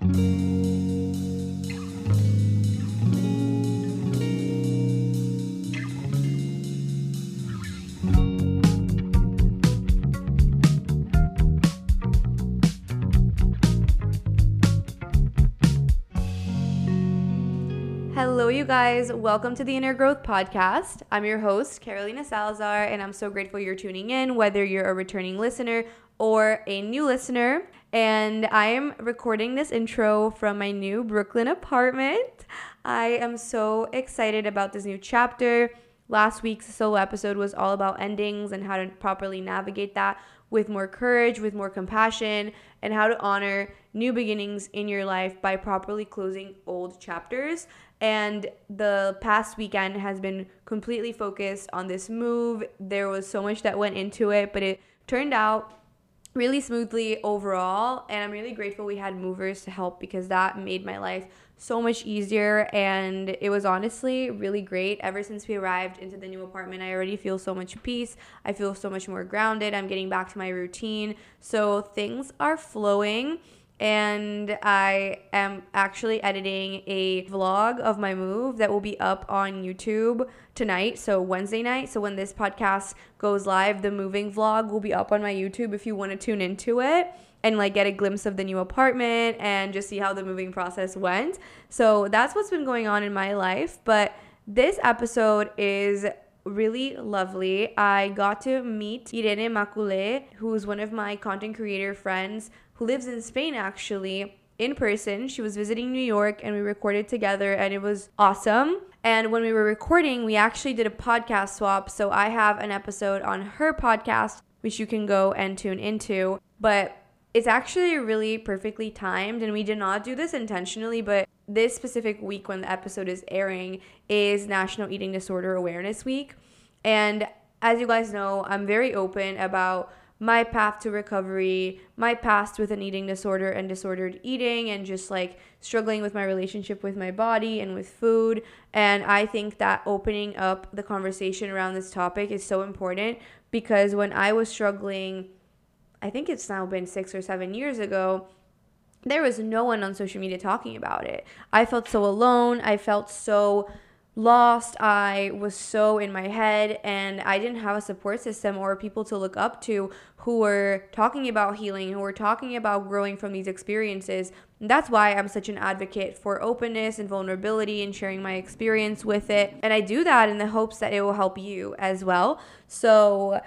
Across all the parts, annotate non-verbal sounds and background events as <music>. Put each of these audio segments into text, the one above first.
Hello, you guys. Welcome to the Inner Growth Podcast. I'm your host, Carolina Salazar, and I'm so grateful you're tuning in, whether you're a returning listener or a new listener. And I am recording this intro from my new Brooklyn apartment. I am so excited about this new chapter. Last week's solo episode was all about endings and how to properly navigate that with more courage, with more compassion, and how to honor new beginnings in your life by properly closing old chapters. And the past weekend has been completely focused on this move. There was so much that went into it, but it turned out really smoothly overall. And I'm really grateful we had movers to help because that made my life so much easier. And it was honestly really great. Ever since we arrived into the new apartment, I already feel so much peace. I feel so much more grounded. I'm getting back to my routine. So things are flowing and I am actually editing a vlog of my move that will be up on YouTube tonight, so Wednesday night. So when this podcast goes live, the moving vlog will be up on my YouTube if you want to tune into it and like get a glimpse of the new apartment and just see how the moving process went. So that's what's been going on in my life, but this episode is really lovely. I got to meet Irene Maculé, who's one of my content creator friends who lives in Spain actually in person. She was visiting New York and we recorded together and it was awesome. And when we were recording, we actually did a podcast swap. So I have an episode on her podcast, which you can go and tune into. But it's actually really perfectly timed. And we did not do this intentionally, but this specific week when the episode is airing is National Eating Disorder Awareness Week. And as you guys know, I'm very open about my path to recovery, my past with an eating disorder and disordered eating, and just like struggling with my relationship with my body and with food. And I think that opening up the conversation around this topic is so important because when I was struggling, I think it's now been six or seven years ago. There was no one on social media talking about it. I felt so alone. I felt so lost. I was so in my head and I didn't have a support system or people to look up to who were talking about healing, who were talking about growing from these experiences. And that's why I'm such an advocate for openness and vulnerability and sharing my experience with it. And I do that in the hopes that it will help you as well. So,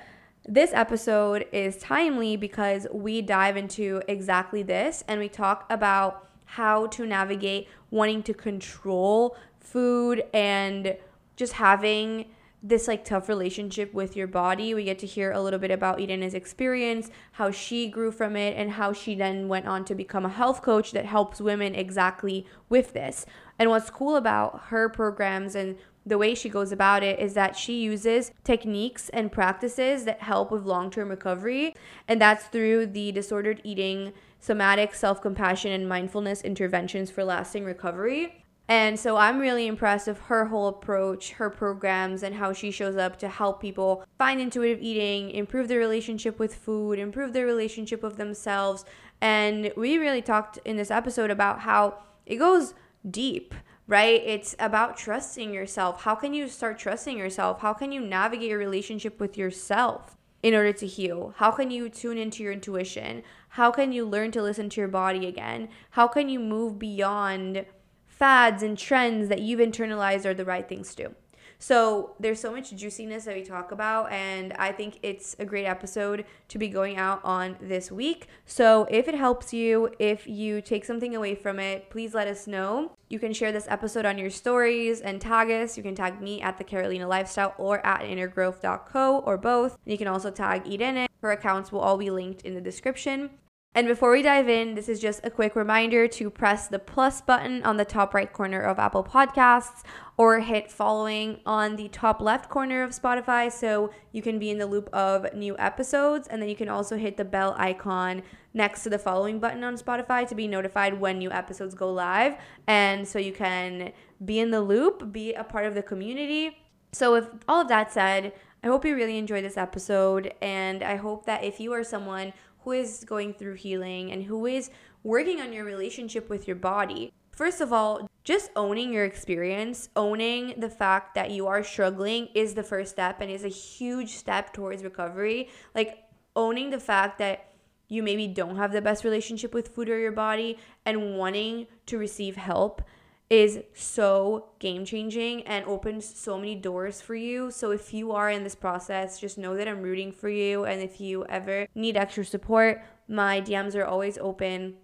this episode is timely because we dive into exactly this and we talk about how to navigate wanting to control food and just having this like tough relationship with your body. We get to hear a little bit about Irene's experience, how she grew from it, and how she then went on to become a health coach that helps women exactly with this. And what's cool about her programs and the way she goes about it is that she uses techniques and practices that help with long term recovery. And that's through the disordered eating, somatic self compassion, and mindfulness interventions for lasting recovery. And so I'm really impressed with her whole approach, her programs, and how she shows up to help people find intuitive eating, improve their relationship with food, improve their relationship with themselves. And we really talked in this episode about how it goes deep, right? It's about trusting yourself. How can you start trusting yourself? How can you navigate your relationship with yourself? in order to heal? How can you tune into your intuition? How can you learn to listen to your body again? How can you move beyond fads and trends that you've internalized are the right things to do. So there's so much juiciness that we talk about, and I think it's a great episode to be going out on this week. So if it helps you, if you take something away from it, please let us know. You can share this episode on your stories and tag us. You can tag me at the Carolina Lifestyle or at innergrowth.co or both. And you can also tag Irene. Her accounts will all be linked in the description. And before we dive in, this is just a quick reminder to press the plus button on the top right corner of Apple Podcasts or hit following on the top left corner of Spotify so you can be in the loop of new episodes. And then you can also hit the bell icon next to the following button on Spotify to be notified when new episodes go live. And so you can be in the loop, be a part of the community. So, with all of that said, I hope you really enjoyed this episode. And I hope that if you are someone who is going through healing and who is working on your relationship with your body, first of all, just owning your experience, owning the fact that you are struggling is the first step and is a huge step towards recovery. Like, owning the fact that you maybe don't have the best relationship with food or your body and wanting to receive help is so game changing and opens so many doors for you. So if you are in this process, just know that I'm rooting for you. And if you ever need extra support, my DMs are always open.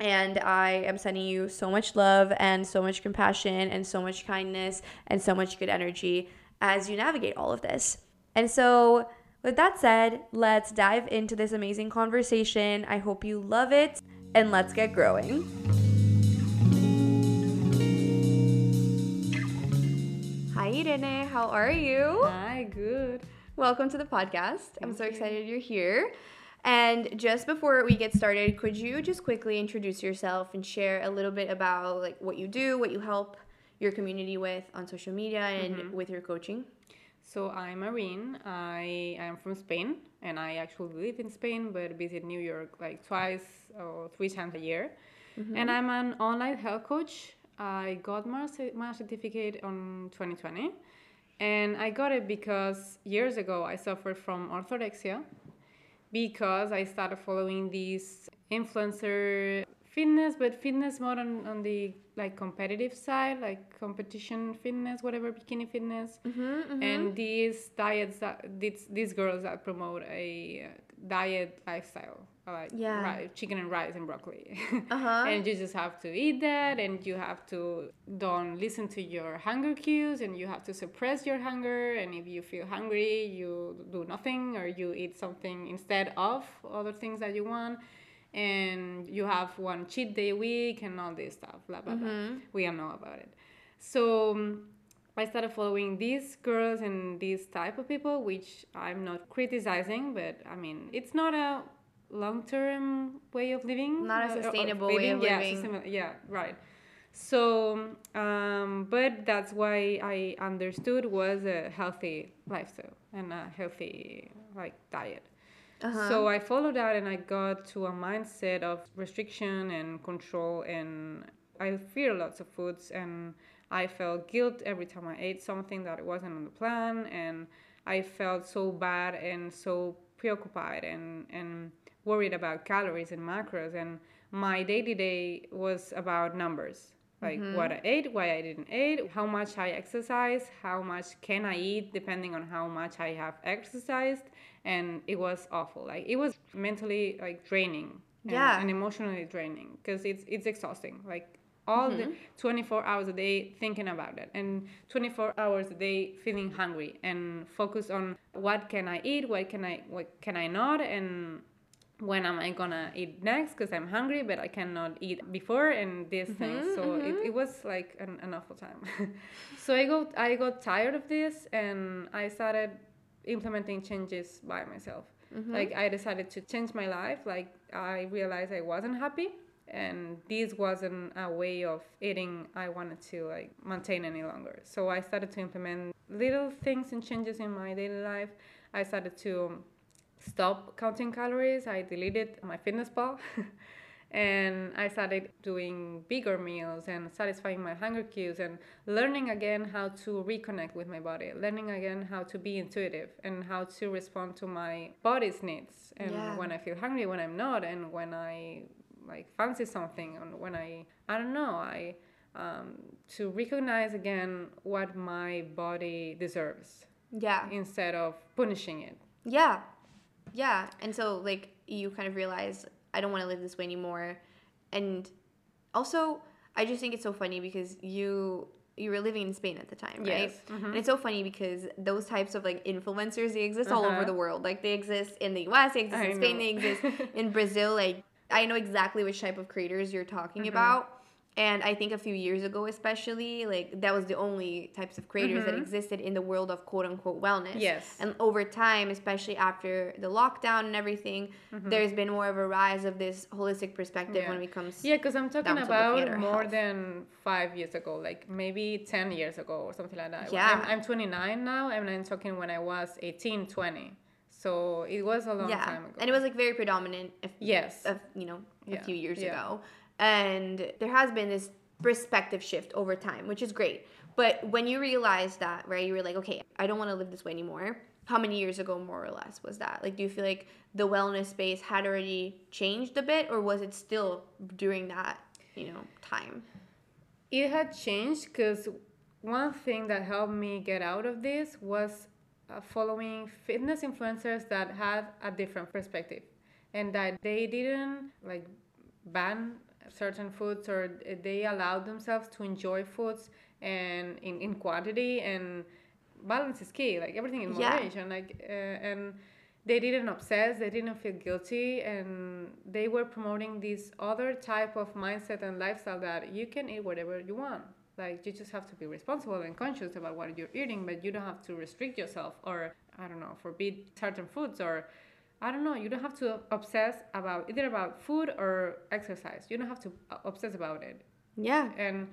And I am sending you so much love and so much compassion and so much kindness and so much good energy as you navigate all of this. And so, with that said, let's dive into this amazing conversation. I hope you love it and let's get growing. Hi, Irene. How are you? Hi, good. Welcome to the podcast. I'm so excited you're here. And just before we get started, could you just quickly introduce yourself and share a little bit about like what you do, what you help your community with on social media and Mm-hmm. with your coaching? So I'm Irene. I am from Spain, and I actually live in Spain, but visit New York like twice or three times a year. And I'm an online health coach. I got my, my certificate on 2020, and I got it because years ago I suffered from orthorexia because I started following these influencer fitness, but fitness more on, on the like competitive side, like competition fitness, whatever bikini fitness, mm-hmm, mm-hmm. and these diets that these these girls that promote a diet lifestyle, like Yeah. ri- chicken and rice and broccoli, <laughs> Uh-huh. and you just have to eat that, and you have to don't listen to your hunger cues, and you have to suppress your hunger, and if you feel hungry, you do nothing or you eat something instead of other things that you want. And you have one cheat day a week and all this stuff blah blah blah. We all know about it. So um, i started following these girls and these type of people which i'm not criticizing but i mean it's not a long-term way of living Not a uh, or sustainable way of yeah, living. yeah right so um, but that's why i understood was a healthy lifestyle and a healthy like diet Uh-huh. so I followed that and I got to a mindset of restriction and control and I fear lots of foods and I felt guilt every time I ate something that wasn't on the plan and I felt so bad and so preoccupied and, and worried about calories and macros and my day to day was about numbers like mm-hmm. what I ate, why I didn't eat, how much I exercise, how much can I eat depending on how much I have exercised, and it was awful. Like it was mentally like draining, and, Yeah. and emotionally draining because it's it's exhausting. Like all the mm-hmm. 24 hours a day thinking about it, and 24 hours a day feeling hungry, and focus on what can I eat, what can I what can I not, and when am I gonna eat next? Because I'm hungry but I cannot eat before and these mm-hmm, things. So it, mm-hmm. it was like an, an awful time. <laughs> So I got I got tired of this and I started implementing changes by myself. Mm-hmm. Like I decided to change my life. Like I realized I wasn't happy and this wasn't a way of eating I wanted to like maintain any longer. So I started to implement little things and changes in my daily life. I started to stop counting calories. I deleted my FitnessPal. <laughs> and I started doing bigger meals and satisfying my hunger cues and learning again how to reconnect with my body, learning again how to be intuitive and how to respond to my body's needs and Yeah. when I feel hungry, when I'm not, and when I like fancy something, and when I I don't know, I um, to recognize again what my body deserves Yeah. instead of punishing it. Yeah. Yeah. And so like you kind of realize I don't want to live this way anymore. And also I just think it's so funny because you you were living in Spain at the time, right? Yes. Mm-hmm. And it's so funny because those types of like influencers they exist all over Uh-huh. the world. Like they exist in the US, they exist I in Spain, know. they exist <laughs> in Brazil. Like I know exactly which type of creators you're talking Mm-hmm. about. And I think a few years ago, especially, like that was the only types of creators that existed in the world of quote unquote wellness. Mm-hmm. Yes. And over time, especially after the lockdown and everything, there's been more of a rise of this holistic perspective Mm-hmm. Yeah. when it comes. Yeah, because I'm talking down to looking at about more health. than five years ago, like maybe 10 years ago or something like that. Yeah. I'm, I'm 29 now, and I'm talking when I was 18, 20. So it was a long yeah. time ago. And it was like very predominant. If, Yes. of you know a Yeah, few years ago and there has been this perspective shift over time which is great. But when you realize that right you were like okay i don't want to live this way anymore how many years ago more or less was that? Like do you feel like the wellness space had already changed a bit or was it still during that you know time? It had changed because one thing that helped me get out of this was uh, following fitness influencers that had a different perspective and that they didn't like ban certain foods or they allowed themselves to enjoy foods and in, in quantity and balance is key like everything in Yeah. moderation like uh, and they didn't obsess they didn't feel guilty and they were promoting this other type of mindset and lifestyle that you can eat whatever you want like you just have to be responsible and conscious about what you're eating but you don't have to restrict yourself or i don't know forbid certain foods or i don't know you don't have to obsess about either about food or exercise. You don't have to obsess about it. Yeah. And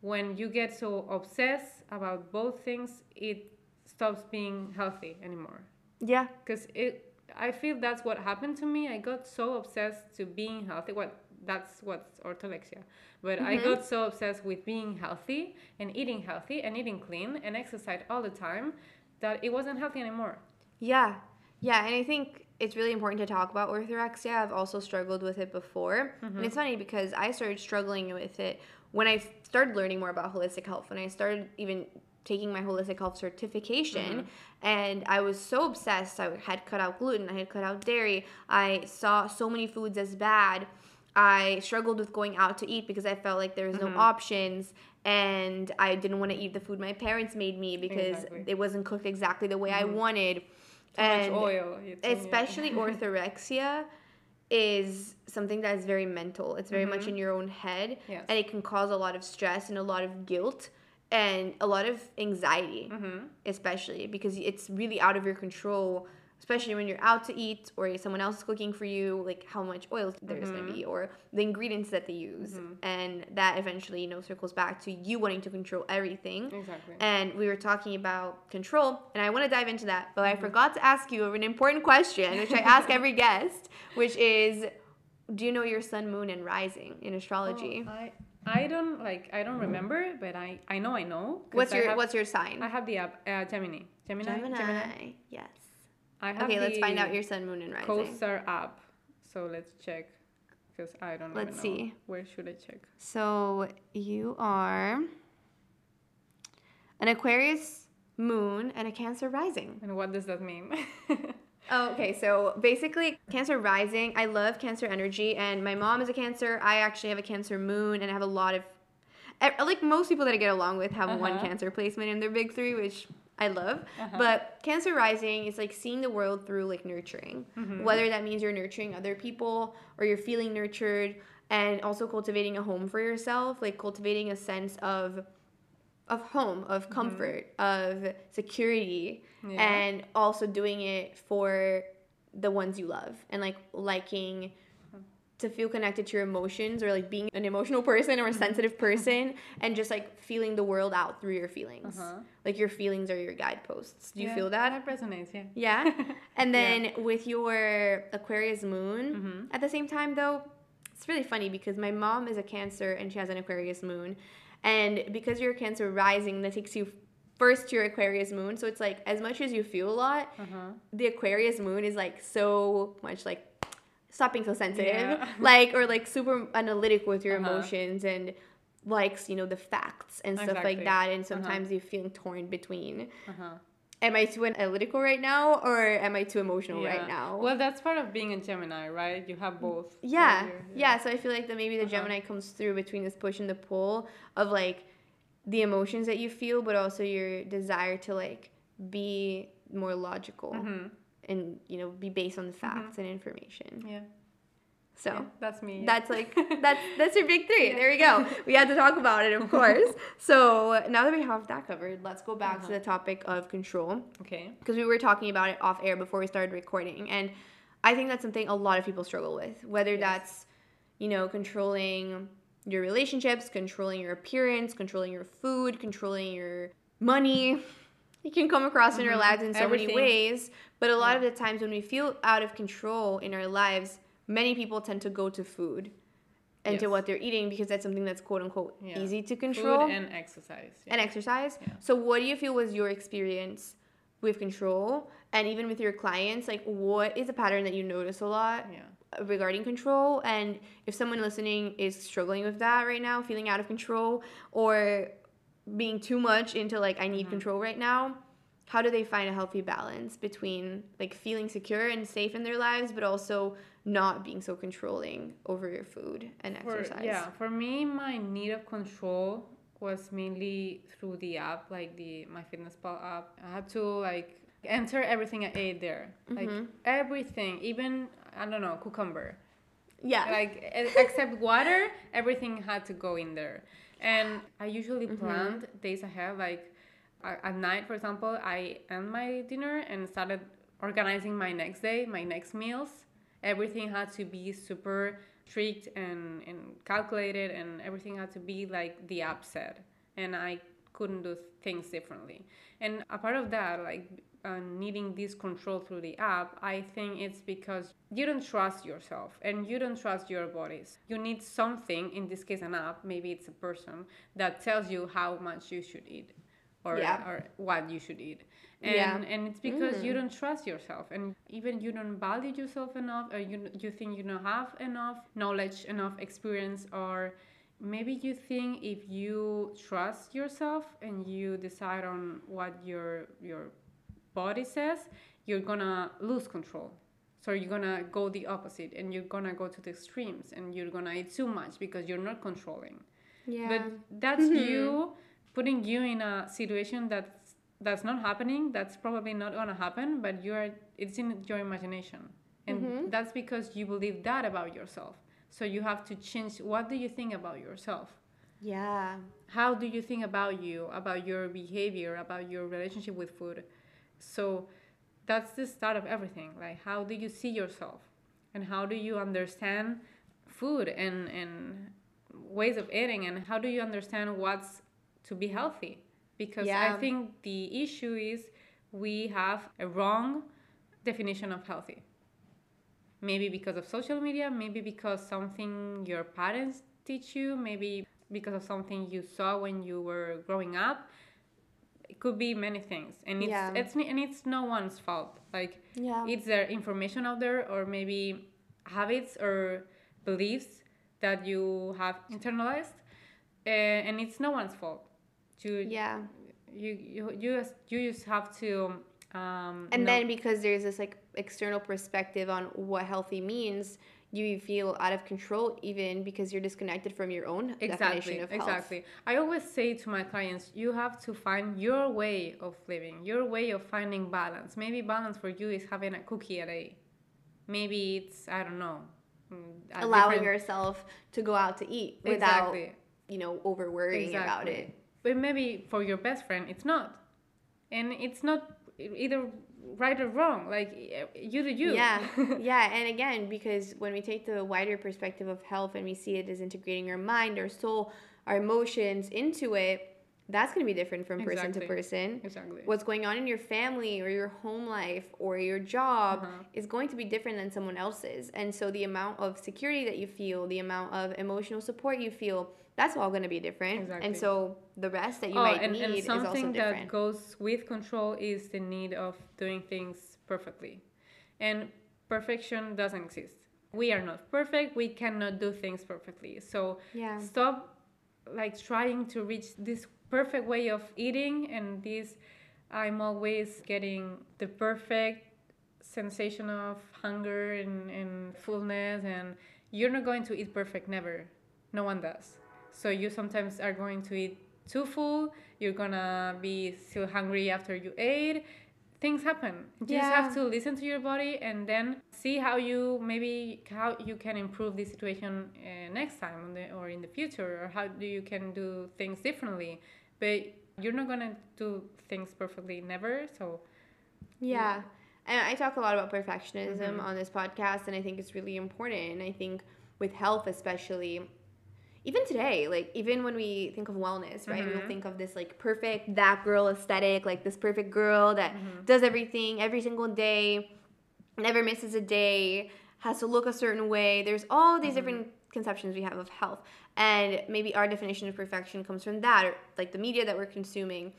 when you get so obsessed about both things it stops being healthy anymore. Yeah. Because it i feel that's what happened to me. I got so obsessed to being healthy. What that's what's orthorexia. But i mm-hmm. got so obsessed with being healthy and eating healthy and eating clean and exercise all the time that it wasn't healthy anymore. Yeah, yeah, and I think it's really important to talk about orthorexia. I've also struggled with it before, and it's mm-hmm. funny because I started struggling with it when I started learning more about holistic health. When I started even taking my holistic health certification, mm-hmm. and I was so obsessed. I had cut out gluten. I had cut out dairy. I saw so many foods as bad. I struggled with going out to eat because I felt like there was no mm-hmm. options and I didn't want to eat the food my parents made me because Exactly. it wasn't cooked exactly the way I wanted. And oil it's in your- especially <laughs> orthorexia is something that is very mental. It's very much in your own head Mm-hmm. Yes. and it can cause a lot of stress and a lot of guilt and a lot of anxiety Mm-hmm. especially because it's really out of your control especially when you're out to eat or someone else is cooking for you like how much oil there's going to mm-hmm. be or the ingredients that they use mm-hmm. and that eventually you know circles back to you wanting to control everything Exactly. and we were talking about control and i want to dive into that but i mm-hmm. forgot to ask you an important question which i ask every <laughs> guest which is do you know your sun moon and rising in astrology Oh, I I don't like I don't remember, but I I know I know. what's your have- what's your sign I have the app uh, Gemini. Gemini. gemini, yes I have okay let's find out your sun moon and rising CoStar app. So let's check because I don't know. Let's see. Where should I check? So you are an Aquarius moon and a Cancer rising. And what does that mean? <laughs> Oh, okay. So basically, Cancer rising. I love Cancer energy, and my mom is a Cancer. I actually have a Cancer moon, and I have a lot of, like most people that I get along with, have one Uh-huh. Cancer placement in their big three, which I love. Uh-huh. But Cancer rising is like seeing the world through like nurturing, Mm-hmm. whether that means you're nurturing other people or you're feeling nurtured, and also cultivating a home for yourself, like cultivating a sense of of home, of comfort, of security, Mm-hmm. Yeah. and also doing it for the ones you love and like liking to feel connected to your emotions or like being an emotional person or a sensitive person and just like feeling the world out through your feelings. Uh-huh. Like your feelings are your guideposts. Do you Yeah, feel that? That resonates, yeah. Yeah. <laughs> And Yeah. then with your Aquarius moon, Mm-hmm. at the same time though, it's really funny because my mom is a Cancer and she has an Aquarius moon. And because you're a Cancer rising, that takes you first to your Aquarius moon. So it's like as much as you feel a lot, Uh-huh. the Aquarius moon is like so much like stop being so sensitive. Yeah. <laughs> Like or like super analytic with your Uh-huh. emotions and likes, you know, the facts and stuff like that. And Uh-huh. sometimes you feeling torn between Uh-huh. am I too analytical right now or am I too emotional right now? Well, that's part of being a Gemini, right? You have both. yeah, you're- yeah. So I feel like that maybe the Uh-huh. Gemini comes through between this push and the pull of like the emotions that you feel, but also your desire to like be more logical Mhm. And you know be based on the facts and information. Yeah. So Yeah, that's me. yeah. that's like <laughs> that's that's your big three. There we go. We had to talk about it, of <laughs> course. So now that we have that covered, let's go back Uh-huh. to the topic of control okay. because we were talking about it off air before we started recording, and I think that's something a lot of people struggle with. Whether that's you know controlling your relationships, controlling your appearance, controlling your food, controlling your money. It can come across in our mm-hmm. lives in so many ways, but a lot of the times when we feel out of control in our lives, many people tend to go to food and to what they're eating because that's something that's quote unquote Yeah. easy to control Food and exercise. yeah. and exercise. Yeah. So, what do you feel was your experience with control, and even with your clients? Like, what is a pattern that you notice a lot Yeah. regarding control? And if someone listening is struggling with that right now, feeling out of control, or being too much into like I need Mm-hmm. control right now, how do they find a healthy balance between like feeling secure and safe in their lives, but also not being so controlling over your food and For, exercise? yeah, for me, my need of control was mainly through the app, like the MyFitnessPal app. I had to like enter everything I ate there, like Mm-hmm. everything, even I don't know cucumber, yeah, like except water, everything had to go in there. And I usually Mm-hmm. planned days ahead, like at night, for example, I end my dinner and started organizing my next day, my next meals. Everything had to be super strict and, and calculated, and everything had to be like the app said. And I couldn't do things differently. And a part of that, like uh, needing this control through the app, I think it's because you don't trust yourself and you don't trust your bodies. You need something, in this case, an app, maybe it's a person, that tells you how much you should eat or, Yeah. or what you should eat. And, Yeah. and it's because you don't trust yourself and even you don't value yourself enough or you, you think you don't have enough knowledge, enough experience or maybe you think if you trust yourself and you decide on what your your body says, you're gonna lose control. So you're gonna go the opposite and you're gonna go to the extremes and you're gonna eat too much because you're not controlling. yeah. But that's mm-hmm. you putting you in a situation that's that's not happening. That's probably not gonna happen. But you are it's in your imagination, and mm-hmm. that's because you believe that about yourself. So you have to change. What do you think about yourself? yeah. How do you think about you, about your behavior, about your relationship with food? So that's the start of everything. Like how do you see yourself, and how do you understand food and and ways of eating, and how do you understand what's to be healthy? Because Yeah. I think the issue is we have a wrong definition of healthy. Maybe because of social media, maybe because something your parents teach you, maybe because of something you saw when you were growing up. It could be many things, and it's Yeah. it's and it's no one's fault. Like Yeah. it's their information out there, or maybe habits or beliefs that you have internalized, uh, and it's no one's fault. To Yeah. you you you just you just have to um And know- then because there's this like external perspective on what healthy means, you feel out of control even because you're disconnected from your own exactly definition of health. exactly. I always say to my clients you have to find your way of living your way of finding balance. Maybe balance for you is having a cookie a day. Maybe it's i don't know mm, Allowing different- yourself to go out to eat without exactly. you know over worrying about it. but maybe for your best friend it's not. And it's not either right or wrong like eh, you to you. Yeah, <laughs> yeah, and again, because when we take the wider perspective of health and we see it as integrating our mind, our soul, our emotions into it, that's going to be different from person to person. exactly What's going on in your family or your home life or your job Uh-huh. is going to be different than someone else's. And so the amount of security that you feel, the amount of emotional support you feel, that's all going to be different. Exactly. And so the rest that you oh, might and, need and is also different. something that goes with control is the need of doing things perfectly. And perfection doesn't exist. We are not perfect. We cannot do things perfectly. So Yeah. stop like trying to reach this perfect way of eating and this I'm always getting the perfect sensation of hunger and, and fullness and you're not going to eat perfect never. No one does. So you sometimes are going to eat too full, you're gonna be still hungry after you ate. Things happen. You just have to listen to your body and then see how you maybe how you can improve the situation uh, next time the, or in the future or how do you can do things differently. But you're not gonna do things perfectly never. So Yeah. And I talk a lot about perfectionism on this podcast, and I think it's really important. And I think with health, especially, even today, like even when we think of wellness, right, we'll mm-hmm. think of this like perfect that girl aesthetic, like this perfect girl that mm-hmm. does everything every single day, never misses a day, has to look a certain way. There's all these mm-hmm. different conceptions we have of health, and maybe our definition of perfection comes from that, or like the media that we're consuming,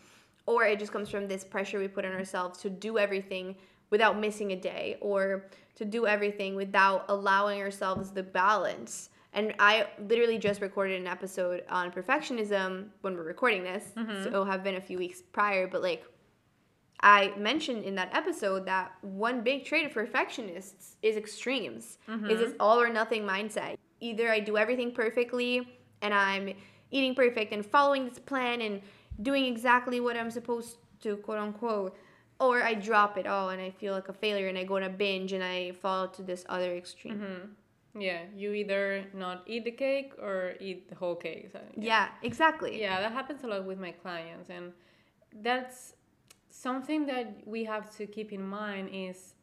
or it just comes from this pressure we put on ourselves to do everything without missing a day, or to do everything without allowing ourselves the balance. And I literally just recorded an episode on perfectionism when we're recording this, mm-hmm. so it'll have been a few weeks prior, but like I mentioned in that episode that one big trait of perfectionists is extremes. Mm-hmm. Is this all or nothing mindset. Either I do everything perfectly and I'm eating perfect and following this plan and doing exactly what I'm supposed to, quote unquote, or I drop it all and I feel like a failure and I go on a binge and I fall to this other extreme. Mm-hmm. Yeah, you either not eat the cake or eat the whole cake. So, Yeah, exactly. yeah that happens a lot with my clients and that's something that we have to keep in mind is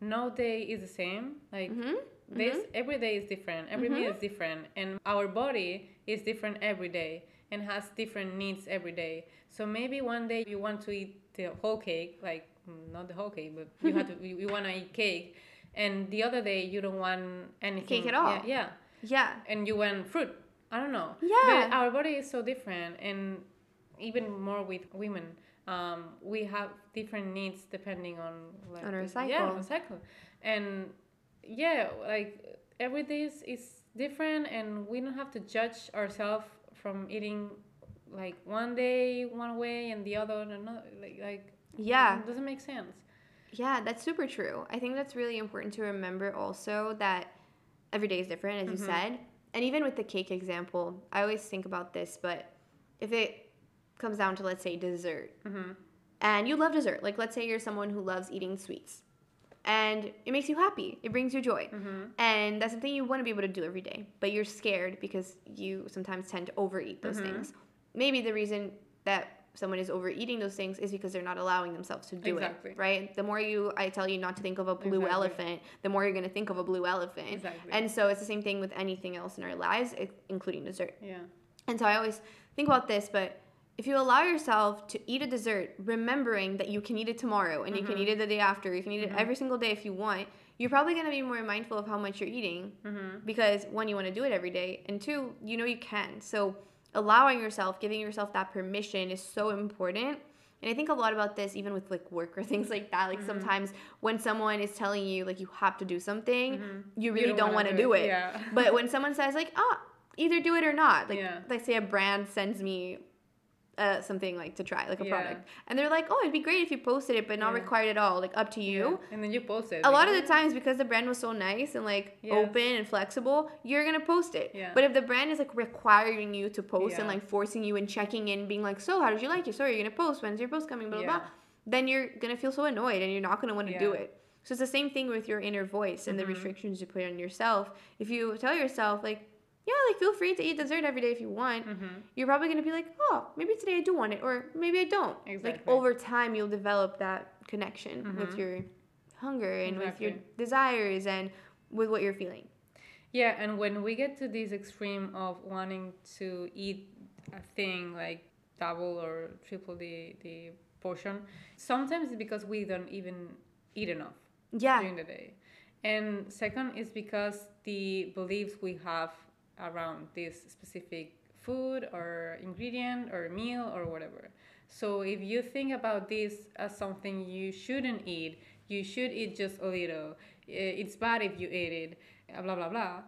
no day is the same like mm-hmm, this mm-hmm. every day is different every meal is mm-hmm. different and our body is different every day and has different needs every day so maybe one day you want to eat the whole cake like not the whole cake but you have to <laughs> you, you want to eat cake and the other day you don't want anything Cake at all. yeah, yeah Yeah. and you want fruit. I don't know. Yeah. But our body is so different, and even more with women, um, we have different needs depending on like On our cycle. Yeah, cycle, and yeah, like every day is, is different, and we don't have to judge ourselves from eating like one day one way and the other another. Like like Yeah. it doesn't make sense. Yeah, that's super true. I think that's really important to remember also that every day is different, as you mm-hmm. said. And even with the cake example, I always think about this, but if it comes down to, let's say, dessert, mm-hmm. and you love dessert, like let's say you're someone who loves eating sweets, and it makes you happy, it brings you joy, mm-hmm. and that's something you want to be able to do every day, but you're scared because you sometimes tend to overeat those things. Maybe the reason that someone is overeating those things is because they're not allowing themselves to do Exactly. it, right? The more you I tell you not to think of a blue Exactly. elephant, the more you're going to think of a blue elephant. Exactly. And so it's the same thing with anything else in our lives, including dessert. Yeah. And so I always think about this, but if you allow yourself to eat a dessert, remembering that you can eat it tomorrow and you can mm-hmm. eat it the day after, you can eat it mm-hmm. every single day if you want, you're probably going to be more mindful of how much you're eating mm-hmm. because one, you want to do it every day, and two, you know you can. So allowing yourself, giving yourself that permission is so important. And I think a lot about this even with like work or <laughs> things like that. Like sometimes when someone is telling you like you have to do something, you really don't don't, wanna do do it, it. yeah. But when someone says like, "Ah, either do it or not," like Yeah. let's say a brand sends me uh, something like to try, like a Yeah. product, and they're like, "Oh, it'd be great if you posted it, but not Yeah. required at all. Like up to you." Yeah. And then you post it. A lot of the times, because the brand was so nice and like open and flexible, you're gonna post it. Yeah. But if the brand is like requiring you to post and like forcing you and checking in, being like, "So, how did you like it? So, are you gonna post? When's your post coming?" Blah blah blah. Then you're gonna feel so annoyed and you're not gonna want to do it. So it's the same thing with your inner voice and the Mhm. restrictions you put on yourself. If you tell yourself like, "Yeah, like feel free to eat dessert every day if you want," Mm-hmm. you're probably gonna be like, "Oh, maybe today I do want it, or maybe I don't." Exactly. Like over time, you'll develop that connection with Mhm. your hunger and with your desires and with what you're feeling. Yeah, and when we get to this extreme of wanting to eat a thing like double or triple the, the portion, sometimes it's because we don't even eat enough Yeah. during the day. And second is because the beliefs we have around this specific food or ingredient or meal or whatever. So if you think about this as something you shouldn't eat, you should eat just a little. It's bad if you eat it, uh, blah blah blah.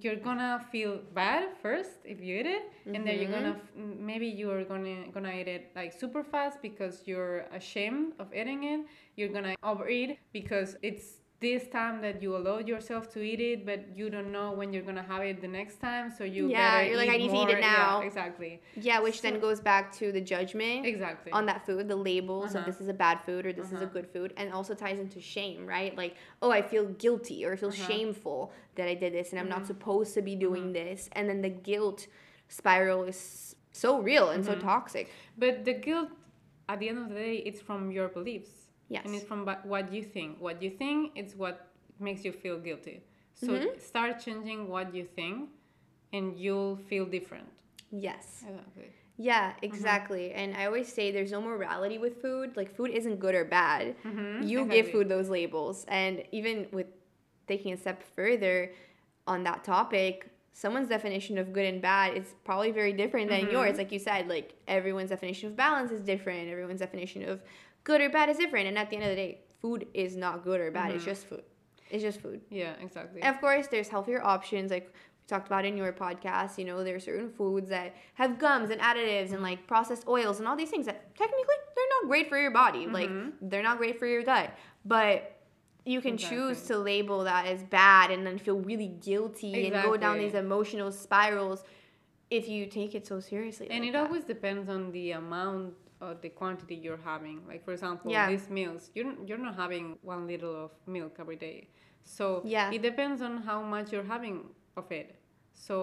You're gonna feel bad first if you eat it, and then you're gonna f- m- maybe you're gonna gonna eat it like super fast because you're ashamed of eating it. You're gonna overeat because it's this time that you allow yourself to eat it, but you don't know when you're gonna have it the next time, so you Yeah, you're like, "I need to eat it now. Yeah, exactly. Yeah, which then goes back to the judgment Exactly. on that food, the labels of Uh-huh. this is a bad food or this is a good food, and also ties into shame, right? Like, oh, I feel guilty or I feel Uh-huh. shameful that I did this and I'm Mm-hmm. not supposed to be doing this. And then the guilt spiral is so real and Mm-hmm. so toxic. But the guilt, at the end of the day, it's from your beliefs. Yes. And it's from what you think. What you think is what makes you feel guilty. So Mm-hmm. start changing what you think, and you'll feel different. Yes. Exactly. Yeah, mm-hmm. exactly. And I always say there's no morality with food. Like food isn't good or bad. Mm-hmm. You give food those labels. And even with taking a step further on that topic, someone's definition of good and bad is probably very different than mm-hmm. yours. Like you said, like everyone's definition of balance is different. Everyone's definition of good or bad is different. And at the end of the day, food is not good or bad. It's mm-hmm. just food. It's just food. Yeah, exactly. Of course, there's healthier options like we talked about in your podcast. You know, there are certain foods that have gums and additives and like processed oils and all these things that technically they're not great for your body. Like mm-hmm. they're not great for your gut, but you can choose to label that as bad and then feel really guilty and go down these emotional spirals if you take it so seriously. and like it that. always depends on the amount or the quantity you're having. Like for example, Yeah. these meals, you're you're not having one liter of milk every day. So Yeah. it depends on how much you're having of it. So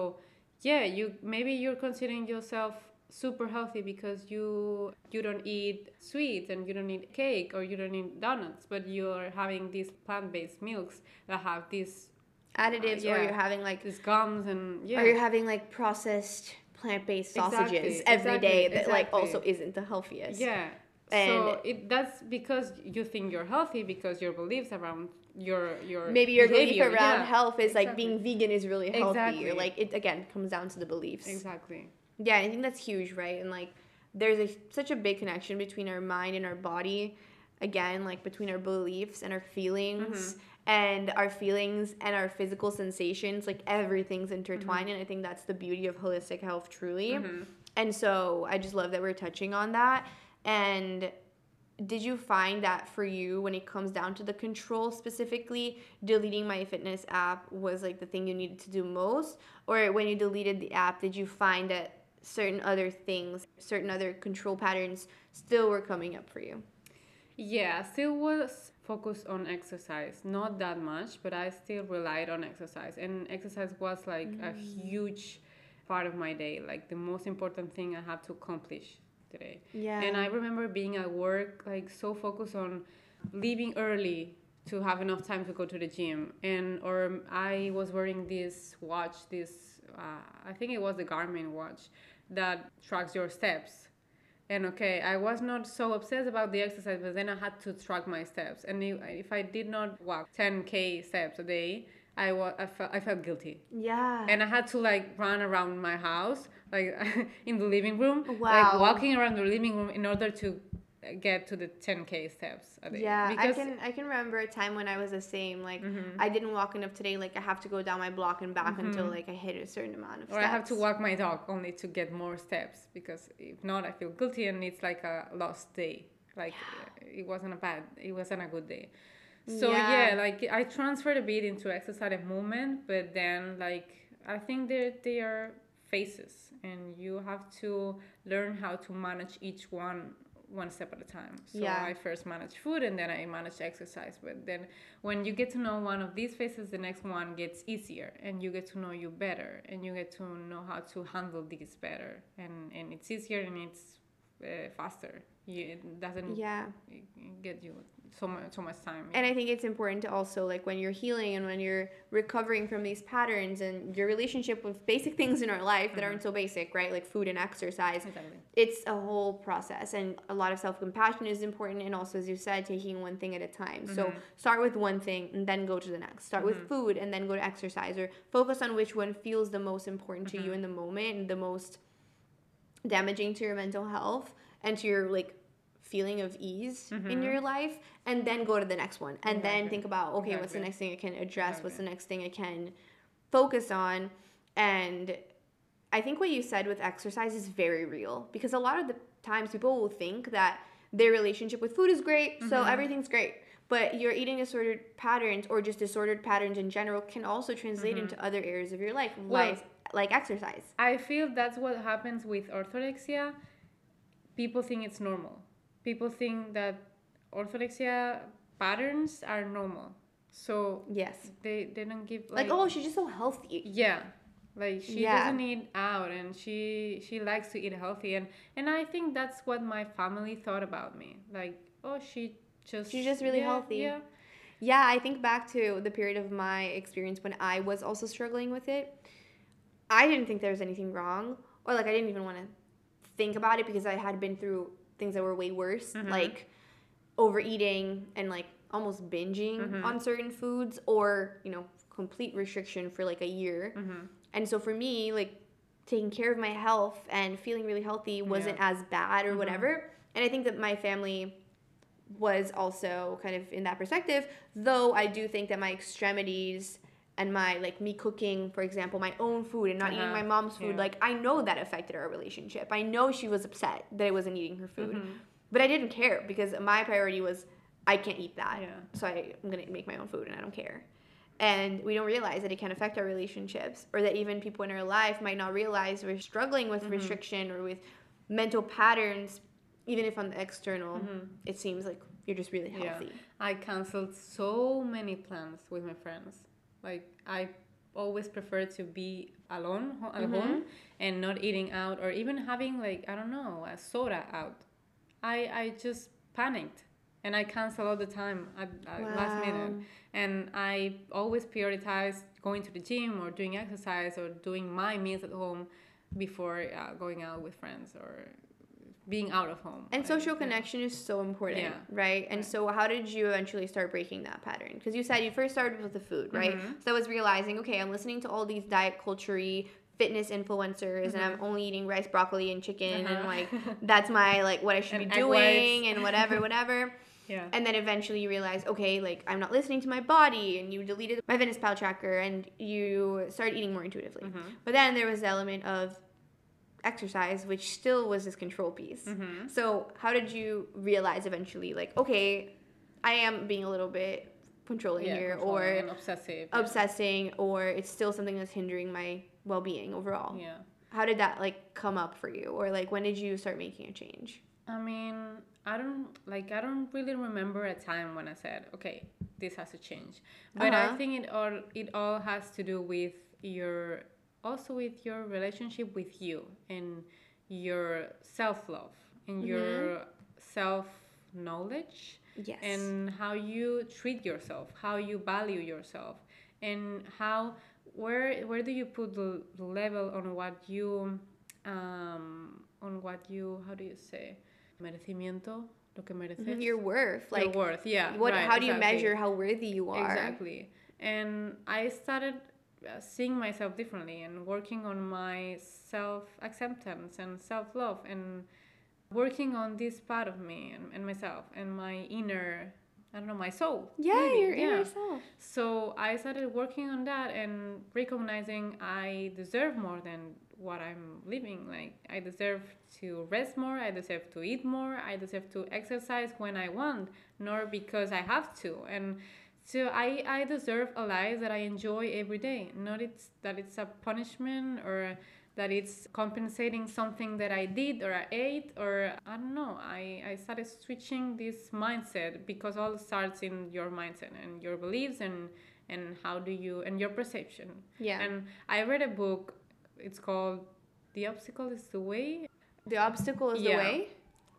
yeah, you maybe you're considering yourself super healthy because you you don't eat sweets and you don't eat cake or you don't eat donuts, but you're having these plant-based milks that have these additives, or yeah. you're having like these gums and yeah. or you're having like processed plant-based sausages Exactly, every day exactly, that like also isn't the healthiest. Yeah. And- so it that's because you think you're healthy because your beliefs around your your maybe your belief around yeah, health is like being vegan is really healthy or Exactly. like it again comes down to the beliefs exactly yeah i think that's huge right and like there's a, such a big connection between our mind and our body again like between our beliefs and our feelings Mm-hmm. And our feelings and our physical sensations like everything's intertwined Mm-hmm. and i think that's the beauty of holistic health truly. And so i just love that we're touching on that. And did you find that for you when it comes down to the control specifically deleting my fitness app was like the thing you needed to do most? Or when you deleted the app did you find that certain other things certain other control patterns still were coming up for you? Yeah still was focused on exercise not that much but i still relied on exercise and exercise was like a Mm. huge part of my day like the most important thing i had to accomplish today yeah And I remember being at work, like so focused on leaving early to have enough time to go to the gym. And or I was wearing this watch, this uh, I think it was the Garmin watch that tracks your steps. And okay, I was not so obsessed about the exercise, but then I had to track my steps. And if, I did not walk 10k steps a day, I, wa- I, felt, I felt guilty yeah and I had to like run around my house, like <laughs> in the living room, Wow. like walking around the living room in order to get to the 10k steps a day. yeah, I can I can remember a time when I was the same. Like Mm-hmm. I didn't walk enough today. Like I have to go down my block and back until like I hit a certain amount of or steps. I have to walk my dog only to get more steps because if not, I feel guilty and it's like a lost day. Like it wasn't a bad, it wasn't a good day. So Yeah. yeah, like I transferred a bit into exercise and movement, but then like I think they they are phases, and you have to learn how to manage each one one step at a time. So Yeah. I first manage food and then I manage exercise. But then when you get to know one of these phases, the next one gets easier and you get to know you better and you get to know how to handle these better. And, and it's easier and it's uh, faster. You, it doesn't Yeah. get you so much, so much time. And I think it's important to also like when you're healing and when you're recovering from these patterns and your relationship with basic <laughs> things in our life that aren't so mm-hmm. basic, right? Like food and exercise. Exactly. It's a whole process and a lot of self-compassion is important and also as you said taking one thing at a time. So mm-hmm. start with one thing and then go to the next. Start with mm-hmm. food and then go to exercise or focus on which one feels the most important to you in the moment and the most damaging to your mental health and to your like feeling of ease in your life and then go to the next one. And then think about okay what's the next thing i can address? What's the next thing i can focus on? And i think what you said with exercise is very real because a lot of the times people will think that their relationship with food is great so everything's great. But your eating disordered patterns or just disordered patterns in general can also translate Mm-hmm. into other areas of your life, Well- like like exercise. I feel that's what happens with orthorexia. People think it's normal. People think that orthorexia patterns are normal. So Yes. they, they don't give Like, oh, she's just so healthy. yeah like she Yeah. doesn't eat out and she she likes to eat healthy and and i think that's what my family thought about me like oh she just She's just really yeah, healthy. yeah Yeah, I think back to the period of my experience when I was also struggling with it. I didn't think there was anything wrong, or like I didn't even want to think about it because I had been through things that were way worse, Mm-hmm. like overeating and like almost binging Mm-hmm. on certain foods, or you know, complete restriction for like a year. Mm-hmm. And so for me, like taking care of my health and feeling really healthy wasn't Yeah. as bad Mm-hmm. or whatever. And I think that my family was also kind of in that perspective, though I do think that my extremities and my like me cooking, for example, my own food and not eating Uh-huh. my mom's food, Yeah. like I know that affected our relationship. I know she was upset that I wasn't eating her food. Mm-hmm. But I didn't care because my priority was I can't eat that. Yeah. So I, I'm gonna make my own food and I don't care. And we don't realize that it can affect our relationships, or that even people in our life might not realize we're struggling with Mm-hmm. restriction or with mental patterns, even if on the external, Mm-hmm. it seems like you're just really Yeah. healthy. I canceled so many plans with my friends. Like I always prefer to be alone ho- at home and not eating out or even having like I don't know a soda out. I I just panicked and I cancel all the time at, at last minute. And I always prioritize going to the gym or doing exercise or doing my meals at home before uh, going out with friends or being out of home. And Like, social yeah. connection is so important, Yeah. right? And so, how did you eventually start breaking that pattern? Because you said you first started with the food, right? Mm-hmm. So, I was realizing, okay, I'm listening to all these diet culture fitness influencers, and I'm only eating rice, broccoli, and chicken, and Mm-hmm. Uh-huh. like <laughs> that's my like what I should And be doing, and whatever, <laughs> whatever. Yeah. And then eventually you realize, okay, like I'm not listening to my body, and you deleted MyFitnessPal tracker, and you started eating more intuitively. Mm-hmm. But then there was the element of exercise, which still was this control piece. Mm-hmm. So how did you realize eventually, like, okay, I am being a little bit controlling yeah, here, controlling or obsessive. yeah. obsessing, or it's still something that's hindering my well-being overall? Yeah. How did that like come up for you, or like when did you start making a change? I mean, I don't like I don't really remember a time when I said, okay, this has to change. But Uh-huh. I think it all it all has to do with your also with your relationship with you and your self-love and your self-knowledge Yes. and how you treat yourself, how you value yourself, and how where where do you put the, the level on what you um, on what you how do you say merecimiento lo que mereces your worth, like your worth yeah what? right, how do you measure how worthy you are? Exactly. And I started Uh, seeing myself differently and working on my self acceptance and self love and working on this part of me and, and myself and my inner, I don't know, my soul. Yeah, maybe, your inner self. So I started working on that and recognizing I deserve more than what I'm living. Like I deserve to rest more, I deserve to eat more, I deserve to exercise when I want, nor because I have to. And so I, I deserve a life that I enjoy every day. Not it's that it's a punishment or that it's compensating something that I did or I ate or I don't know. I, I started switching this mindset because all starts in your mindset and your beliefs and and how do you and your perception. Yeah. And I read a book. It's called "The Obstacle Is the Way," The obstacle is Yeah. the way.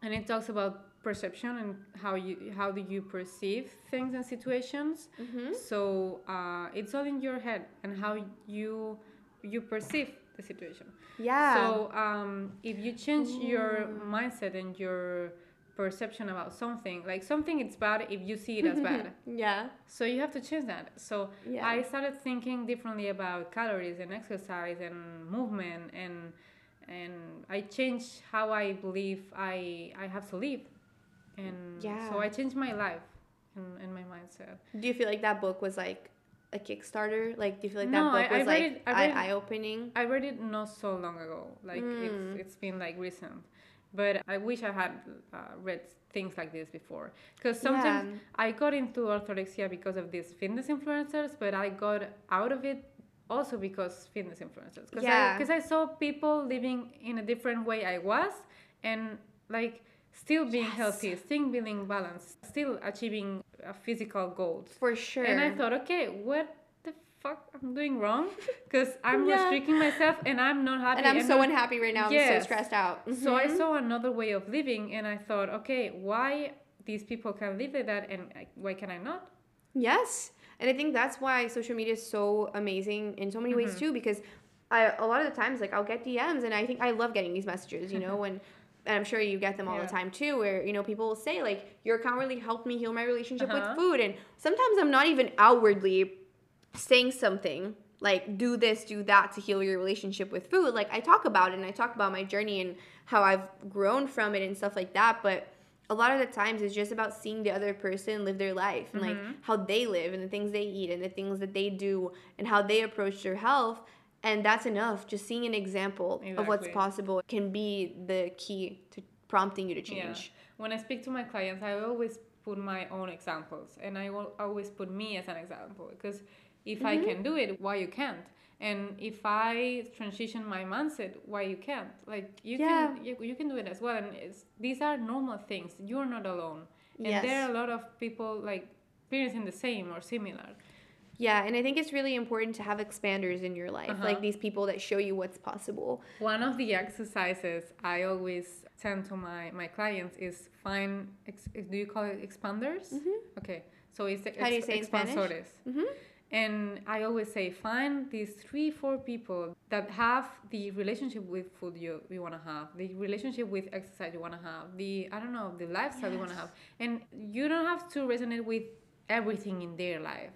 and it talks about perception and how you how do you perceive things and situations. Mm-hmm. So uh, it's all in your head and how you you perceive the situation. Yeah. So um, if you change your mindset and your perception about something, like something it's bad if you see it as bad. <laughs> yeah. So you have to change that. So Yeah. I started thinking differently about calories and exercise and movement and and I changed how I believe I I have to live. And Yeah. so I changed my life and, and my mindset. Do you feel like that book was like a Kickstarter? Like, do you feel like No, that book I- I was read like it- I read eye opening? I read it not so long ago. Like Mm. it's it's been like recent. but I wish I had uh, read things like this before. Because sometimes Yeah. I got into orthorexia because of these fitness influencers, but I got out of it also because fitness influencers. Because Yeah. I, I saw people living in a different way I was, and like still being Yes. healthy, still being balanced, still achieving uh, physical goals. For sure. And I thought, okay, what the fuck I'm doing wrong? <laughs> Because I'm Yeah. restricting myself and I'm not happy. and I'm so not- unhappy right now. I'm so stressed out. So I Mhm. saw another way of living and I thought, okay, why these people can live like that and why can I not? Yes. And I think that's why social media is so amazing in so many Mm-hmm. ways too because I a lot of the times like I'll get DMs and I think I love getting these messages, you know, when and I'm sure you get them all Yeah. the time too where you know people will say like your account really helped me heal my relationship Uh-huh. with food and sometimes I'm not even outwardly saying something like do this, do that to heal your relationship with food. Like I talk about it and I talk about my journey and how I've grown from it and stuff like that, but a lot of the times it's just about seeing the other person live their life and like how they live and the things they eat and the things that they do and how they approach their health and that's enough just seeing an example of what's possible can be the key to prompting you to change When I speak to my clients, I always put my own examples and I will always put me as an example because if I Mm-hmm. can do it, why you can't? And if I transition my mindset, why you can't? Like you Yeah. can you, you can do it as well. And it's, these are normal things. You're not alone. And Yes. there are a lot of people like experiencing the same or similar. Yeah and i think it's really important to have expanders in your life Uh-huh. like these people that show you what's possible One of the exercises I always send to my, my clients is find, ex, do you call it expanders? Okay, so it's Mm-hmm. How do you say it Mm-hmm. And I always say find these three, four people that have the relationship with food you, you want to have, the relationship with exercise you want to have, the, I don't know, the lifestyle you want to have. And you don't have to resonate with everything in their life.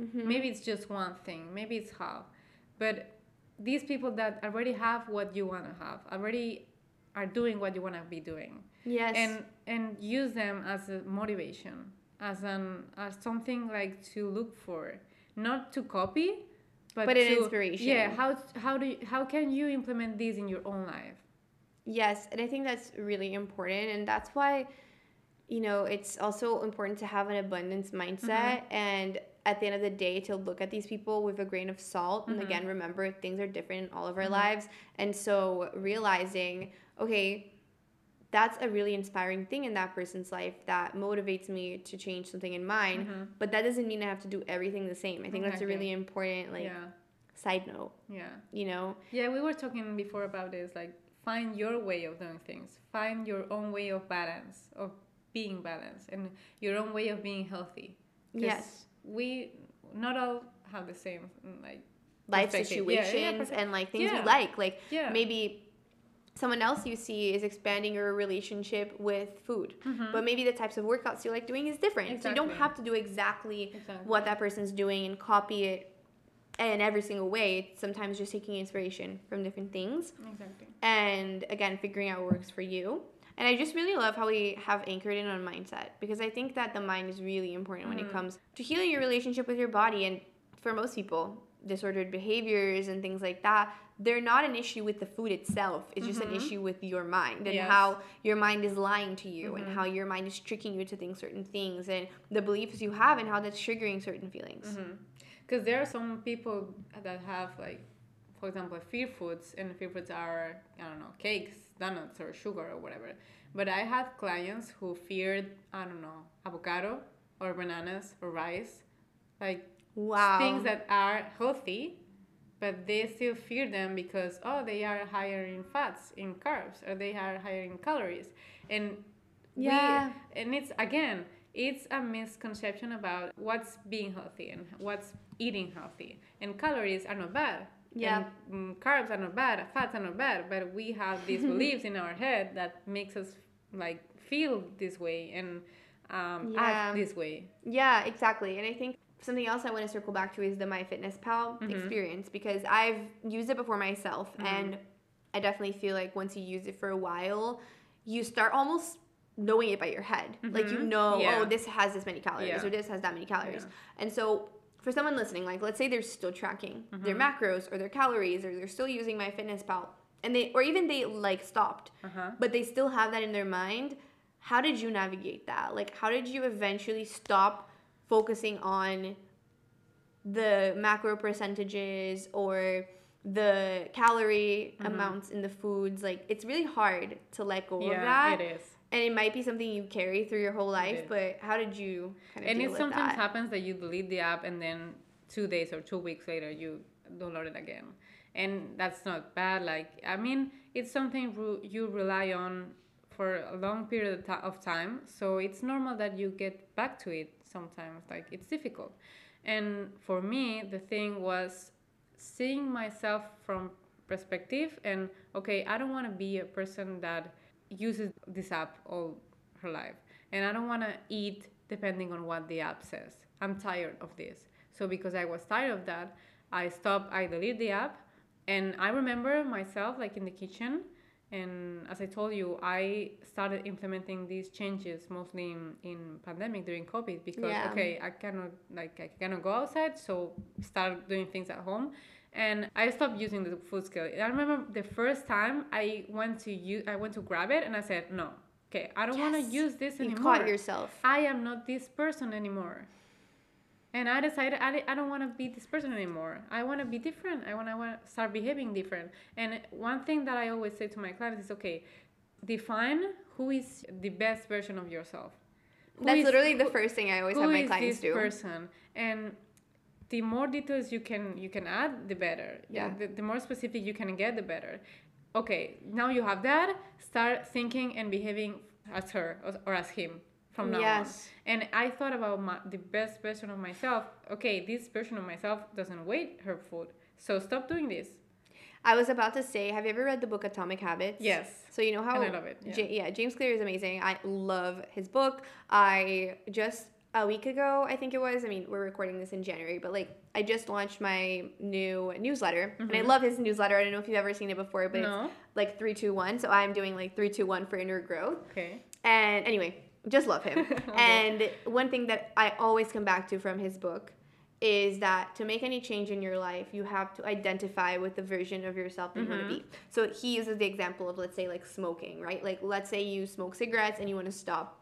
Mm-hmm. Maybe it's just one thing, maybe it's half. But these people that already have what you want to have, already are doing what you want to be doing. yes And and use them as a motivation, as an as something like to look for, not to copy, but, But an inspiration. Yeah, how how do you, how can you implement these in your own life? Yes, and I think that's really important, and that's why, you know, it's also important to have an abundance mindset, and at the end of the day, to look at these people with a grain of salt. And again, mm-hmm. remember things are different in all of our mm-hmm. lives, and so realizing, okay, that's a really inspiring thing in that person's life that motivates me to change something in mine. Mm-hmm. But that doesn't mean I have to do everything the same. I think that's a really important like yeah, side note. yeah. You know, Yeah, we were talking before about this. Like, find your way of doing things. Find your own way of balance, of being balanced, and your own way of being healthy Yes. We not all have the same mm, like life perspective. Yeah, yeah, situations and like things you Yeah. like. Like Yeah. maybe someone else you see is expanding your relationship with food, but maybe the types of workouts you like doing is different. So you don't Mm-hmm. Have to do exactly, Exactly. what that person's doing and copy it in every single way. Sometimes just taking inspiration from different things exactly. and again figuring out what works for you and i just really love how we have anchored in on mindset because i think that the mind is really important when it mm. comes to healing your relationship with your body. And for most people disordered behaviors and things like that they're not an issue with the food itself. It's just an mm-hmm. issue with your mind and Yes. how your mind is lying to you and mm-hmm. how your mind is tricking you to think certain things and the beliefs you have and how that's triggering certain feelings. Mm-hmm. Because there are some people that have like, for example, fear foods, and fear foods are I don't know cakes, donuts, or sugar or whatever. But I had clients who feared I don't know avocado or bananas or rice, like wow things that are healthy, but they still fear them because oh they are higher in fats, in carbs, or they are higher in calories, and Yeah. we, and it's again it's a misconception about what's being healthy and what's eating healthy, and calories are not bad. Yeah. And, mm, carbs are not bad, fats are not bad, but we have these <laughs> beliefs in our head that makes us like feel this way and um, Yeah. act this way. Yeah, exactly. And I think something else I want to circle back to is the MyFitnessPal Mm-hmm. experience because I've used it before myself and I definitely feel like once you use it for a while, you start almost knowing it by your head. Like you know, Mm-hmm. Yeah. oh, this has this many calories Yeah. or this has that many calories. Yeah. And so for someone listening, like let's say they're still tracking their Mm-hmm. macros or their calories or they're still using MyFitnessPal, and they or even they like stopped, Uh-huh. but they still have that in their mind. How did you navigate that? Like, how did you eventually stop focusing on the macro percentages or the calorie Mm-hmm. amounts in the foods? Like, it's really hard to let go of Yeah, that. it is. And it might be something you carry through your whole life, but how did you kind of and it sometimes that? happens that you delete the app and then two days or two weeks later you download it again and that's not bad like i mean it's something ru- you rely on for a long period of time so it's normal that you get back to it sometimes like it's difficult and for me the thing was seeing myself from perspective and okay i don't want to be a person that uses this app all her life. And i don't want to eat depending on what the app says. I'm tired of this. So because i was tired of that i stopped i deleted the app. And i remember myself like in the kitchen and as i told you i started implementing these changes mostly in, in pandemic during covid because Yeah. okay i cannot like i cannot go outside so start doing things at home and I stopped using the food scale. I remember the first time I went to use, I went to grab it, and I said, "No, okay, I don't want to use this You anymore. caught yourself. I am not this person anymore." And I decided I, I don't want to be this person anymore. I want to be different. I want to want to start behaving different. And one thing that I always say to my clients is, okay, define who is the best version of yourself. Who That's is- literally the who- first thing I always have my is clients this do. person and the more details you can you can add the better Yeah. the, the more specific you can get the better okay now you have that start thinking and behaving as her or, or as him from now Yes. on and i thought about my, the best version of myself okay this version of myself doesn't wait her food so stop doing this I was about to say, have you ever read the book Atomic Habits? Yes. So you know how And I love it, yeah. Ja- yeah, James Clear is amazing. I love his book. I just a week ago, I think it was. I mean, we're recording this in January, but like I just launched my new newsletter, and I love his newsletter. I don't know if you've ever seen it before, but Mm-hmm. No. it's like three, two, one. So I'm doing like three, two, one for inner growth. okay And anyway, just love him. <laughs> And one thing that I always come back to from his book is that to make any change in your life, you have to identify with the version of yourself that you want to be. So he uses the example of, let's say, like smoking, right? Like, let's say you smoke cigarettes and you want to stop.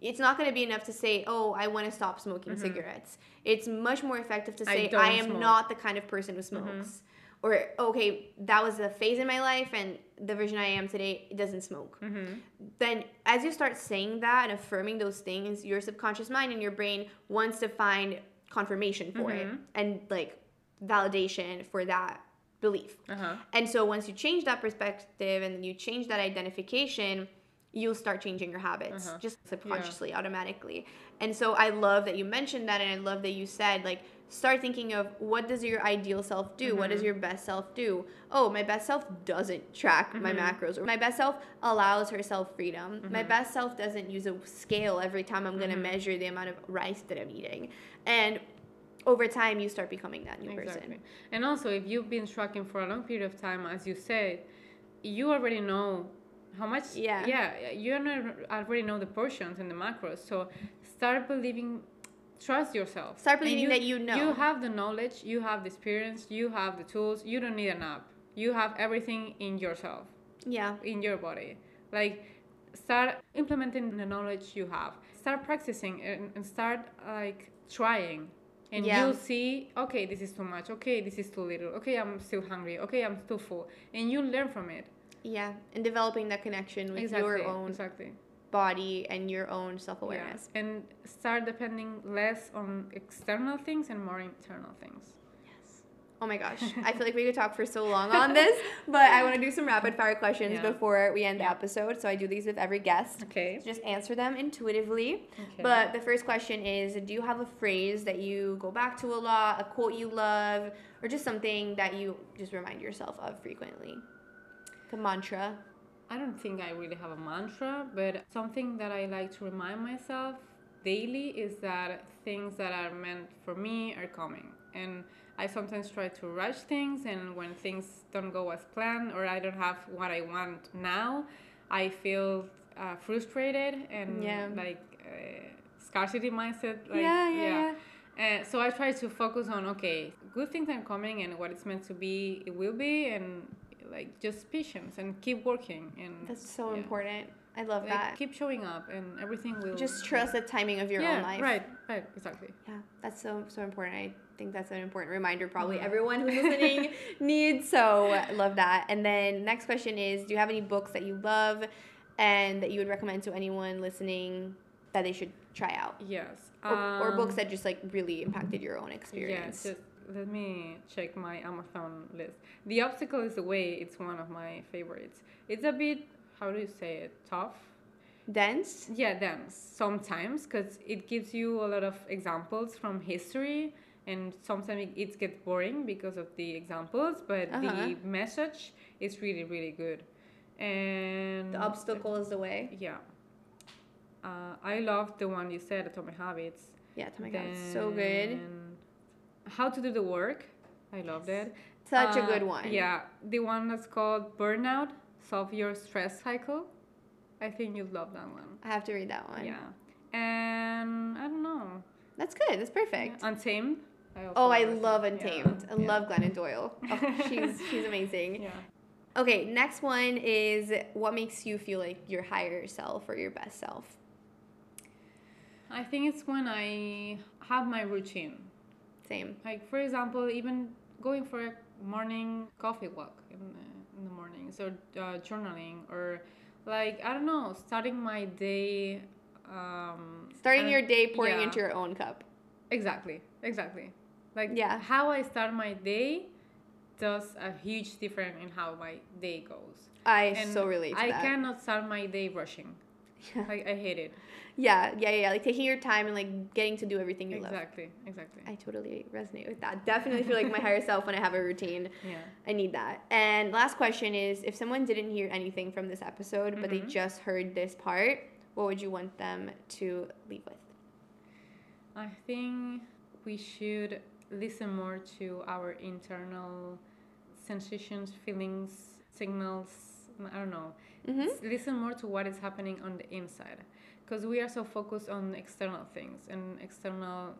It's not going to be enough to say, oh, I want to stop smoking mm-hmm. cigarettes. It's much more effective to say, I, don't am smoke. not the kind of person who mm-hmm. smokes. Or, okay, that was a phase in my life, and the version I am today doesn't smoke. Mm-hmm. Then as you start saying that and affirming those things your subconscious mind and your brain wants to find confirmation for it and like validation for that belief. Uh-huh. And so once you change that perspective and you change that identification you'll start changing your habits uh-huh. just subconsciously automatically. And so i love that you mentioned that and i love that you said like start thinking of what does your ideal self do? What does mm-hmm. your best self do? Oh my best self doesn't track my mm-hmm. macros. Or my best self allows herself freedom. My mm-hmm. best self doesn't use a scale every time i'm going to measure the amount of rice that i'm eating. And over time you start becoming that new person. Exactly. And also, if you've been tracking for a long period of time, as you said, you already know how much. Yeah. Yeah. You already know the portions and the macros. So start believing. Trust yourself. Start believing that you know. You have the knowledge. You have the experience. You have the tools. You don't need an app. You have everything in yourself yeah in your body. Like, start implementing the knowledge you have. Start practicing and, and start like trying. And Yeah. you'll see, okay, this is too much. Okay, this is too little. Okay, I'm still hungry. Okay, I'm too full. And you learn from it. Yeah, and developing that connection with exactly. your own Exactly. body and your own self Yeah. awareness. And start depending less on external things and more internal things. Yes. Oh my gosh, I feel like we could talk for so long on <laughs> this, but I want to do some rapid fire questions Yeah. before we end the episode. So I do these with every guest. Okay. So just answer them intuitively. Okay. But the first question is Do you have a phrase that you go back to a lot, a quote you love, or just something that you just remind yourself of frequently? A mantra. I don't think I really have a mantra, but something that I like to remind myself daily is that things that are meant for me are coming. And I sometimes try to rush things, and when things don't go as planned or I don't have what I want now, I feel uh, frustrated and Yeah. like uh, scarcity mindset. Like, Yeah, yeah, Uh, so I try to focus on okay, good things are coming, and what it's meant to be, it will be, and like just patience and keep working and That's so yeah. important. I love Like, that. keep showing up and everything will Just trust the timing of your yeah own life. right right exactly Yeah, that's so so important. I think that's an important reminder. Probably Mhm. everyone who's listening <laughs> needs. So love that. And then next question is: Do you have any books that you love and that you would recommend to anyone listening that they should try out, yes or, or books Um, that just like really impacted your own Yeah, experience? just let me check my Amazon list. The Obstacle is the Way, it's one of my favorites. It's a bit, how do you say it, tough? Dense. Yeah, dense sometimes because it gives you a lot of examples from history and sometimes it, it gets boring because of the examples, but Uh-huh. the message is really, really good. And The obstacle is the way. Yeah. Uh, I love the one you said, Atomic Habits. Yeah, oh my god, it's so good. How to do the work. I love that. Such a Uh, good one. Yeah, the one that's called Burnout: Solve Your Stress Cycle. I think you'd love that one. I have to read that one. Yeah, and I don't know. That's good. That's perfect. Yeah, Untamed. I Oh, I love Yeah, Untamed. I yeah. love Glennon Doyle. <laughs> Oh, she's she's amazing. Yeah. Okay, next one is what makes you feel like your higher self or your best self? I think it's when I have my routine. Same. Like for example, even going for a morning coffee walk in the, in the morning, so uh, journaling or like I don't know, starting my day. Um, Starting your day pouring yeah. into your own cup. Exactly, exactly. Like Yeah. how I start my day does a huge difference in how my day goes. I And so relate to I that. cannot start my day rushing. Like I hate it. Yeah, yeah, yeah. Like taking your time and like getting to do everything you love. Exactly, exactly. I totally resonate with that. Definitely feel like my higher self when I have a routine. yeah. I need that. And last question is if someone didn't hear anything from this episode, but they Mhm. just heard this part, what would you want them to leave with? I think we should listen more to our internal sensations, feelings, signals. I don't know. Mm-hmm. Listen more to what is happening on the inside. Because we are so focused on external things and external,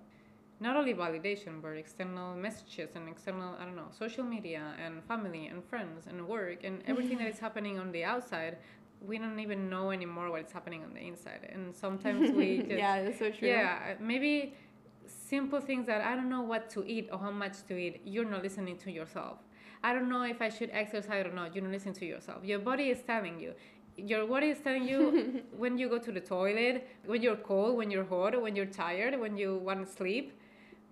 not only validation, but external messages and external, I don't know, social media and family and friends and work and everything that is <laughs> happening on the outside. We don't even know anymore what is happening on the inside. And sometimes we <laughs> just. yeah, that's so true. Yeah, maybe simple things that I don't know what to eat or how much to eat. You're not listening to yourself. I don't know if I should exercise or not. You don't listen to yourself. Your body is telling you. Your body is telling you <laughs> when you go to the toilet, when you're cold, when you're hot, when you're tired, when you want to sleep.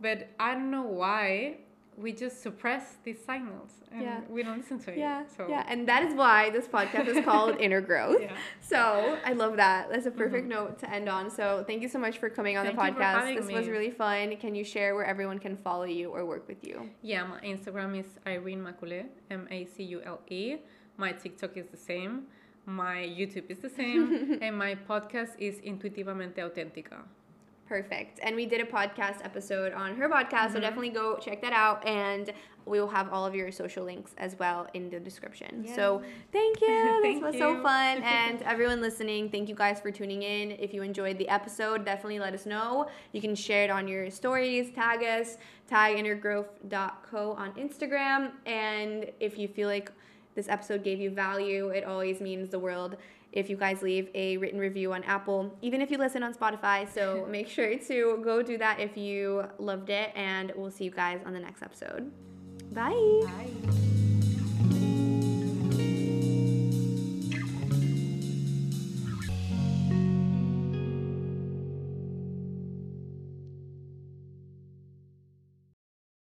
But I don't know why we just suppress these signals and Yeah. we don't listen to it. Yeah, So yeah, and that is why this podcast is called <laughs> Inner Growth. Yeah. So I love that. That's a mm-hmm. perfect note to end on. So thank you so much for coming on Thank the you for podcast. This was really fun. Can you share where everyone can follow you or work with you? Yeah, my Instagram is Irene Maculé, M A C U L E. My TikTok is the same. My YouTube is the same. <laughs> and my podcast is Intuitivamente Auténtica. Perfect. And we did a podcast episode on her podcast, so mm-hmm. definitely go check that out. And we will have all of your social links as well in the description. So thank you. <laughs> this Thank was so fun. <laughs> And everyone listening, thank you guys for tuning in. If you enjoyed the episode, definitely let us know. You can share it on your stories, tag us, tag innergrowth.co on Instagram. And if you feel like this episode gave you value, it always means the world if you guys leave a written review on Apple, even if you listen on Spotify. So <laughs> make sure to go do that if you loved it, and we'll see you guys on the next episode. Bye. Bye.